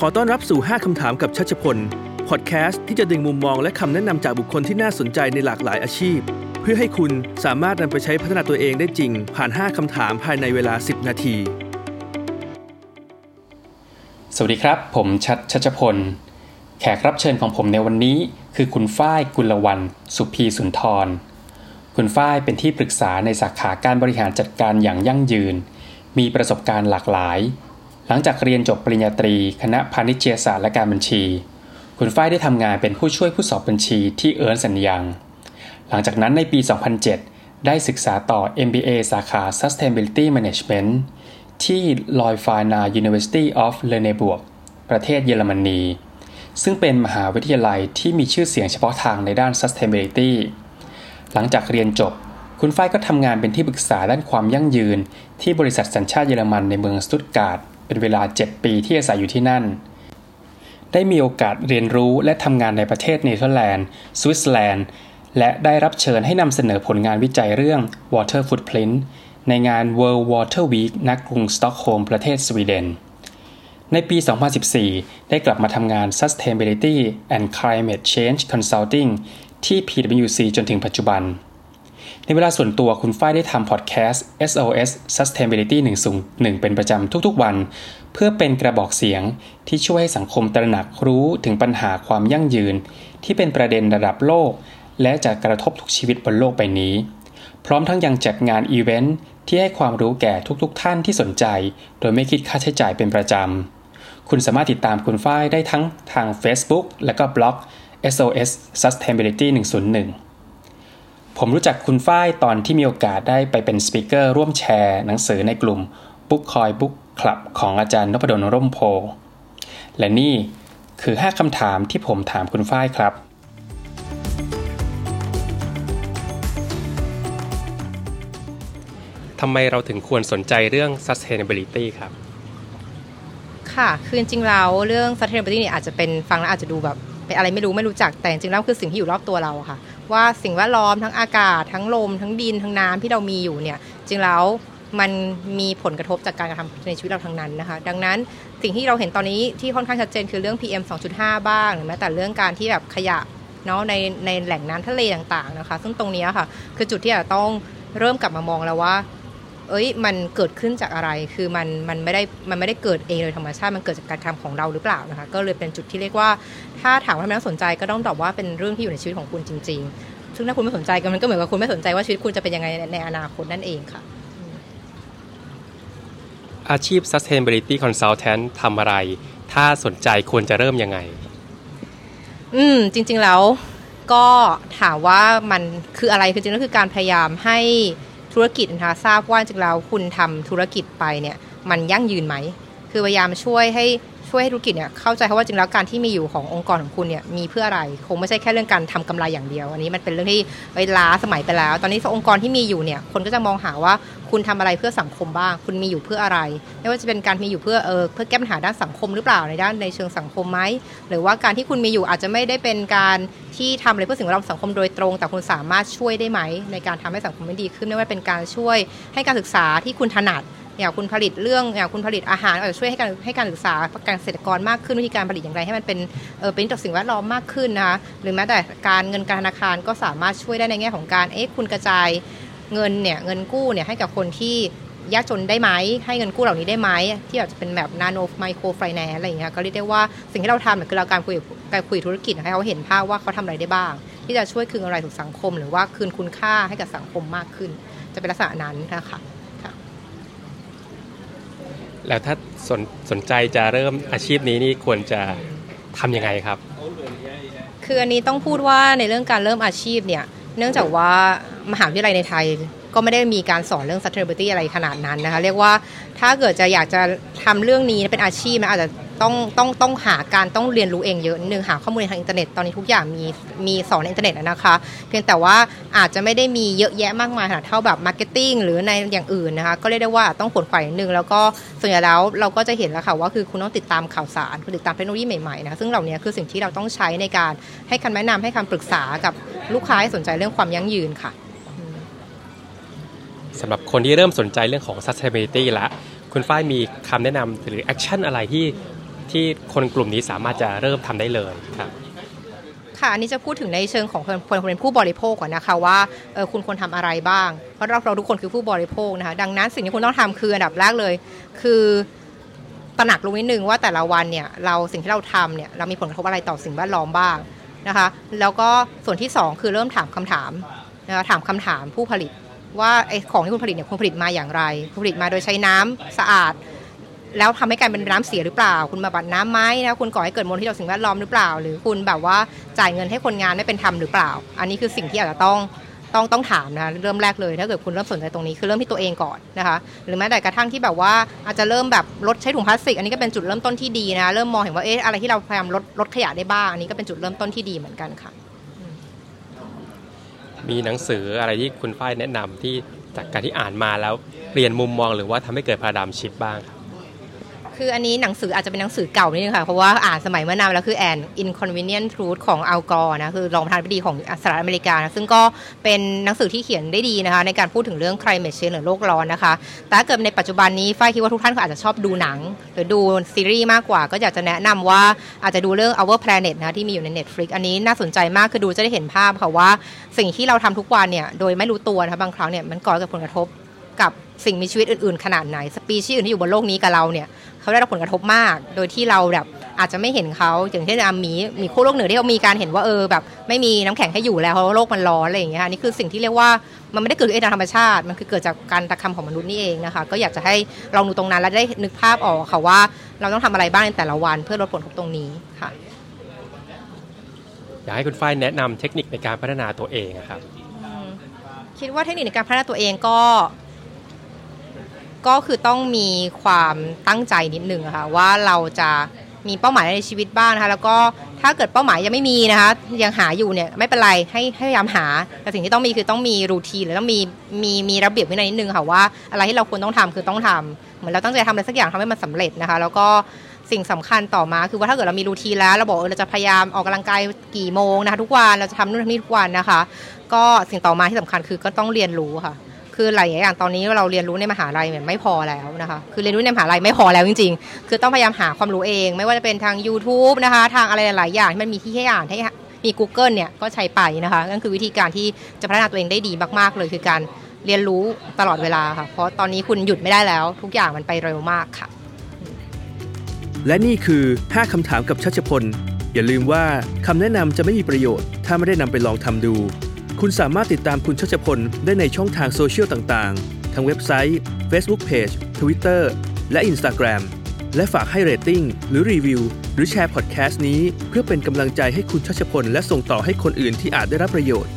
ขอต้อนรับสู่ 5 คำถามกับชัชพล พอดแคสต์ที่จะดึงมุมมองและคำแนะนำจากบุคคลที่น่าสนใจในหลากหลายอาชีพ เพื่อให้คุณสามารถนำไปใช้พัฒนาตัวเองได้จริง ผ่าน 5 คำถามภายในเวลา 10 นาที สวัสดีครับ ผมชัดชัชพล แขกรับเชิญของผมในวันนี้ คือคุณฝ้ายกุลวันสุพีสุนทร คุณฝ้ายเป็นที่ปรึกษาในสาขาการบริหารจัดการอย่างยั่งยืน มีประสบการณ์หลากหลาย หลังจากเรียนจบปริญญาตรี คณะพาณิชยศาสตร์และการบัญชี คุณฝ้ายได้ทำงานเป็นผู้ช่วยผู้สอบบัญชีที่เอิร์นสัญญัง หลังจากนั้นในปี 2007 ได้ศึกษาต่อ MBA สาขา Sustainability Management ที่ l o y f a n a University of l e n e b u r g ประเทศเยอรมนี ซึ่งเป็นมหาวิทยาลัยที่มีชื่อเสียงเฉพาะทางในด้าน Sustainability หลังจากเรียนจบ คุณฝ้ายก็ทำงานเป็นที่ปรึกษาด้านความยั่งยืน ที่บริษัทสัญชาติเยอรมันในเมืองสตุตการ์ด เป็นเวลา 7 ปีที่อาศัยอยู่ที่นั่น ได้มีโอกาสเรียนรู้และทำงานในประเทศเนเธอร์แลนด์ สวิตเซอร์แลนด์ และได้รับเชิญให้นำเสนอผลงานวิจัยเรื่อง Water Footprint ในงาน World Water Week ณกรุงสต็อกโฮล์มประเทศสวีเดนในปี 2014 ได้กลับมาทำงาน Sustainability and Climate Change Consulting ที่ PwC จนถึงปัจจุบัน ในเวลาส่วนตัวคุณฝ้ายได้ทำพอดแคสต์ SOS Sustainability 101 เป็นประจำทุกๆวัน เพื่อเป็นกระบอกเสียงที่ช่วยให้สังคมตระหนักรู้ถึงปัญหาความยั่งยืน ที่เป็นประเด็นระดับโลก และจะกระทบทุกชีวิตบนโลกใบนี้ พร้อมทั้งยังจัดงานอีเวนต์ที่ให้ความรู้แก่ทุกๆทท่านที่สนใจ โดยไม่คิดค่าใช้จ่ายเป็นประจำ คุณสามารถติดตามคุณฝ้ายได้ทั้งทาง Facebook และก็บล็อก SOS Sustainability 101 ผมรู้จักคุณฝ้ายตอนที่มีโอกาสได้ไปเป็นสปิเกอร์ร่วมแชร์หนังสือในกลุ่ม Book Coin Book Club ของอาจารย์นพดลร่มโพ และนี่คือ 5คำถามที่ผมถามคุณฝ้ายครับ ทำไมเราถึงควรสนใจเรื่อง sustainability ครับ ค่ะ คือจริงๆแล้วเรื่อง sustainability เนี่ยอาจจะเป็นฟังแล้วอาจจะดูแบบเป็นอะไรไม่รู้ไม่รู้จักแต่จริงๆแล้วคือสิ่งที่อยู่รอบตัวเราค่ะ ว่าสิ่งแวดล้อมทั้งอากาศ ทั้งลม ทั้งดินทั้งน้ำที่เรามีอยู่เนี่ยจริงแล้วมันมีผลกระทบจากการกระทำในชีวิตเราทั้งนั้นนะคะ ดังนั้นสิ่งที่เราเห็นตอนนี้ที่ค่อนข้างชัดเจนคือเรื่อง PM 2.5 บ้างหรือแม้แต่เรื่องการที่แบบขยะเนาะในในแหล่งน้ำทะเลต่างๆนะคะ ซึ่งตรงนี้ค่ะ คือจุดที่เราต้องเริ่มกลับมามองแล้วว่า เอ้ยมันเกิดขึ้นจากอะไร คือมันมันไม่ได้มันไม่ได้เกิดเองโดยธรรมชาติมันเกิดจากการทำของเราหรือเปล่านะคะก็เลยเป็นจุดที่เรียกว่า ถ้าถามว่าทำไมต้องสนใจก็ต้องตอบว่าเป็นเรื่องที่อยู่ในชีวิตของคุณจริง ๆ ซึ่งถ้าคุณไม่สนใจก็มันก็เหมือนกับคุณไม่สนใจว่าชีวิตคุณจะเป็นยังไงในอนาคตนั่นเองค่ะ อาชีพ sustainability consultant ทำอะไร ถ้าสนใจควรจะเริ่มยังไง อืมจริง ๆแล้วก็ถามว่ามันคืออะไรคือจริงๆก็คือการพยายามให้ ธุรกิจนะคะทราบว่าจริงแล้วคุณทำธุรกิจไปเนี่ยมันยั่งยืนไหม คือพยายามช่วยให้ช่วยให้ธุรกิจเนี่ยเข้าใจเพราะว่าจริงแล้วการที่มีอยู่ขององค์กรของคุณเนี่ยมีเพื่ออะไร คงไม่ใช่แค่เรื่องการทำกำไรอย่างเดียว อันนี้มันเป็นเรื่องที่ไปล้าสมัยไปแล้ว ตอนนี้องค์กรที่มีอยู่เนี่ยคนก็จะมองหาว่า คุณทำอะไรเพื่อสังคมบ้าง คุณมีอยู่เพื่ออะไร ไม่ว่าจะเป็นการมีอยู่เพื่อเออเพื่อแก้ปัญหาด้านสังคมหรือเปล่าในด้านในเชิงสังคมไหมหรือว่าการที่คุณมีอยู่อาจจะไม่ได้เป็นการที่ทำอะไรเพื่อสิ่งแวดล้อมสังคมโดยตรง แต่คุณสามารถช่วยได้ไหม ในการทำให้สังคมมันดีขึ้นไม่ว่าเป็นการช่วยให้การศึกษาที่คุณถนัดอย่างคุณผลิตเรื่องอย่างคุณผลิตอาหารอาจจะช่วยให้การให้การศึกษาการเกษตรกรมากขึ้นวิธีการผลิตอย่างไร ให้มันเป็นเออเป็นต่อสิ่งแวดล้อมมากขึ้นนะคะหรือแม้แต่การเงินการธนาคารก็สามารถช่วยได้ในแง่ของการเอ๊ะคุณกระจาย เงินเนี่ยเงินกู้เนี่ยให้กับคนที่ยากจนได้ไหม ให้เงินกู้เหล่านี้ได้ไหม ที่อาจจะเป็นแบบนาโนไมโครไฟแนนซ์อะไรอย่างเงี้ยก็เรียกได้ว่าสิ่งที่เราทำเนี่ยคือเราการคุยการคุยธุรกิจให้เขาเห็นภาพว่าเขาทำอะไรได้บ้าง ที่จะช่วยคืนอะไรสู่สังคม หรือว่าคืนคุณค่าให้กับสังคมมากขึ้น จะเป็นลักษณะนั้นนะคะแล้วถ้าสนสนใจจะเริ่มอาชีพนี้นี่ควรจะทำยังไงครับ คืออันนี้ต้องพูดว่าในเรื่องการเริ่มอาชีพเนี่ย เนื่องจากว่ามหาวิทยาลัยในไทยก็ไม่ได้มีการสอนเรื่อง sustainability อะไรขนาดนั้นนะคะ เรียกว่าถ้าเกิดจะอยากจะทำเรื่องนี้เป็นอาชีพนะอาจจะ ต้องต้องต้องหาการต้องเรียนรู้เองเยอะนึงหาข้อมูลทางอินเทอร์เน็ตตอนนี้ทุกอย่างมีมีสอนในอินเทอร์เน็ตนะคะ เพียงแต่ว่าอาจจะไม่ได้มีเยอะแยะมากมายขนาดเท่าแบบ marketing หรือในอย่างอื่นนะคะ ก็เรียกได้ว่าต้องขวนขวายนิดนึง แล้วก็ส่วนใหญ่แล้วเราก็จะเห็นแล้วค่ะว่าคือคุณต้องติดตามข่าวสารคุณติดตามเทคโนโลยีใหม่ๆนะซึ่งเหล่านี้คือสิ่งที่เราต้องใช้ในการให้คำแนะนำให้คำปรึกษากับลูกค้าให้สนใจเรื่องความยั่งยืนค่ะสำหรับคนที่เริ่มสนใจเรื่องของ sustainability ละคุณฝ้ายมีคำแนะนำหรือแอคชั่นอะไรที่ ที่คนกลุ่มนี้สามารถจะเริ่มทำได้เลยครับค่ะอันนี้จะพูดถึงในเชิงของคนคนเป็นผู้บริโภคก่อนนะคะว่าเออคุณควรทาอะไรบ้าง เพราะเราเราทุกคนคือผู้บริโภคนะคะดังนั้นสิ่งที่คุณต้องทำคืออันดับแรกเลย คือตระหนักรู้นิดนึงว่าแต่ละวันเนี่ยเราสิ่งที่เราทำเนี่ยเรามีผลกระทบอะไรต่อสิ่งแวดล้อมบ้างนะคะแล้วก็ส่วนที่ 2 คือเริ่มถามคำถามนะคะถามคำถามผู้ผลิตว่าไอ้ของที่คุณผลิตเนี่ยคุณผลิตมาอย่างไร คุณผลิตมาโดยใช้น้ำสะอาด แล้วทำให้กลายเป็นน้ำเสียหรือเปล่า คุณมาบัดน้ำไหมนะคุณก่อให้เกิดมลพิษต่อสิ่งแวดล้อมหรือเปล่า หรือคุณแบบว่าจ่ายเงินให้คนงานไม่เป็นธรรมหรือเปล่า อันนี้คือสิ่งที่อาจจะต้องต้องต้องถามนะเริ่มแรกเลยถ้าเกิดคุณเริ่มสนใจตรงนี้คือเริ่มที่ตัวเองก่อนนะคะหรือแม้แต่กระทั่งที่แบบว่าอาจจะเริ่มแบบลดใช้ถุงพลาสติก อันนี้ก็เป็นจุดเริ่มต้นที่ดีนะเริ่มมองเห็นว่าเอ๊ะอะไรที่เราพยายามลดลดขยะได้บ้างอันนี้ก็เป็นจุดเริ่มต้นที่ดีเหมือนกันค่ะ มีหนังสืออะไรที่คุณฝ้ายแนะนำที่จากการที่อ่านมาแล้วเปลี่ยนมุมมองหรือว่าทำให้เกิดพาราดามชิปบ้างครับ คืออันนี้หนังสืออาจจะเป็นหนังสือเก่านิดนึงค่ะ เพราะว่าอ่านสมัยเมื่อนานแล้วคือ An Inconvenient Truth ของอัลกอร์นะคือรองประธานาธิบดีของสหรัฐอเมริกานะซึ่งก็เป็นหนังสือที่เขียนได้ดีนะคะ ในการพูดถึงเรื่อง climate change หรือโลกร้อนนะคะ แต่ถ้าเกิดในปัจจุบันนี้ฝ้ายคิดว่าทุกท่านก็อาจจะชอบดูหนัง หรือดูซีรีส์มากกว่า ก็อยากจะแนะนำว่าอาจจะดูเรื่อง Our Planet นะที่มีอยู่ใน Netflix อันนี้น่าสนใจมากคือดูจะได้เห็นภาพค่ะว่า สิ่งที่เราทำทุกวันเนี่ยโดยไม่รู้ตัวนะคะบางครั้งเนี่ยมันก่อเกิดผลกระทบ กับสิ่งมีชีวิตอื่นๆ ขนาดไหน สปีชีส์อื่นที่อยู่บนโลกนี้กับเราเนี่ยเขาได้รับผลกระทบมาก โดยที่เราแบบอาจจะไม่เห็นเขาอย่างเช่นอามีมีคู่โลกเหนือที่เขามีการเห็นว่าเออแบบไม่มีน้ำแข็งให้อยู่แล้วเพราะโลกมันร้อนอะไรอย่างเงี้ยนี่คือสิ่งที่เรียกว่ามันไม่ได้เกิดเองตามธรรมชาติ มันคือเกิดจากการตะคำของมนุษย์นี่เองนะคะ ก็อยากจะให้ลองดูตรงนั้นแล้วได้นึกภาพออกค่ะว่าเราต้องทำอะไรบ้างในแต่ละวันเพื่อลดผลกระทบตรงนี้ค่ะอยากให้คุณฝ้ายแนะนำเทคนิคในการพัฒนาตัวเองครับคิดว่าเทคนิคในการพัฒนาตัวเองก็ ก็คือต้องมีความตั้งใจนิดนึงค่ะว่าเราจะมีเป้าหมายในชีวิตบ้างนะคะแล้วก็ถ้าเกิดเป้าหมายยังไม่มีนะคะยังหาอยู่เนี่ยไม่เป็นไรให้ให้พยายามหาแต่สิ่งที่ต้องมีคือต้องมีรูทีนหรือต้องมีมีมีระเบียบวินัยนิดนึงค่ะว่าอะไรที่เราควรต้องทำคือต้องทำเหมือนเราตั้งใจทำอะไรสักอย่างทำให้มันสำเร็จนะคะ แล้วก็สิ่งสำคัญต่อมาคือว่าถ้าเกิดเรามีรูทีนแล้วเราบอกเราจะพยายามออกกำลังกายกี่โมงนะคะทุกวันเราจะทำนู่นทำนี่ทุกวันนะคะ ก็สิ่งต่อมาที่สำคัญคือก็ต้องเรียนรู้ค่ะ คือหลายอย่างตอนนี้เราเรียนรู้ในมหาลัยไม่พอแล้วนะคะคือเรียนรู้ในมหาลัยไม่พอแล้วจริง ๆ คือต้องพยายามหาความรู้เอง ไม่ว่าจะเป็นทาง YouTube นะคะ ทางอะไรหลายอย่างที่มันมีที่ให้อ่านให้มี Google เนี่ยก็ใช้ไปนะคะนั่นคือวิธีการที่จะพัฒนาตัวเองได้ดีมากๆ เลยคือการเรียนรู้ตลอดเวลาค่ะ เพราะตอนนี้คุณหยุดไม่ได้แล้ว ทุกอย่างมันไปเร็วมากค่ะ และนี่คือ 5คำถามกับชัชพล อย่าลืมว่าคำแนะนำจะไม่มีประโยชน์ ถ้าไม่ได้นำไปลองทำดู คุณสามารถติดตามคุณชัชพลได้ในช่องทางโซเชียลต่างๆ ทั้งเว็บไซต์ Facebook Page Twitter และ Instagram และฝากให้เรตติ้งหรือรีวิว หรือแชร์พอดแคสต์นี้ เพื่อเป็นกำลังใจให้คุณชัชพล และส่งต่อให้คนอื่นที่อาจได้รับประโยชน์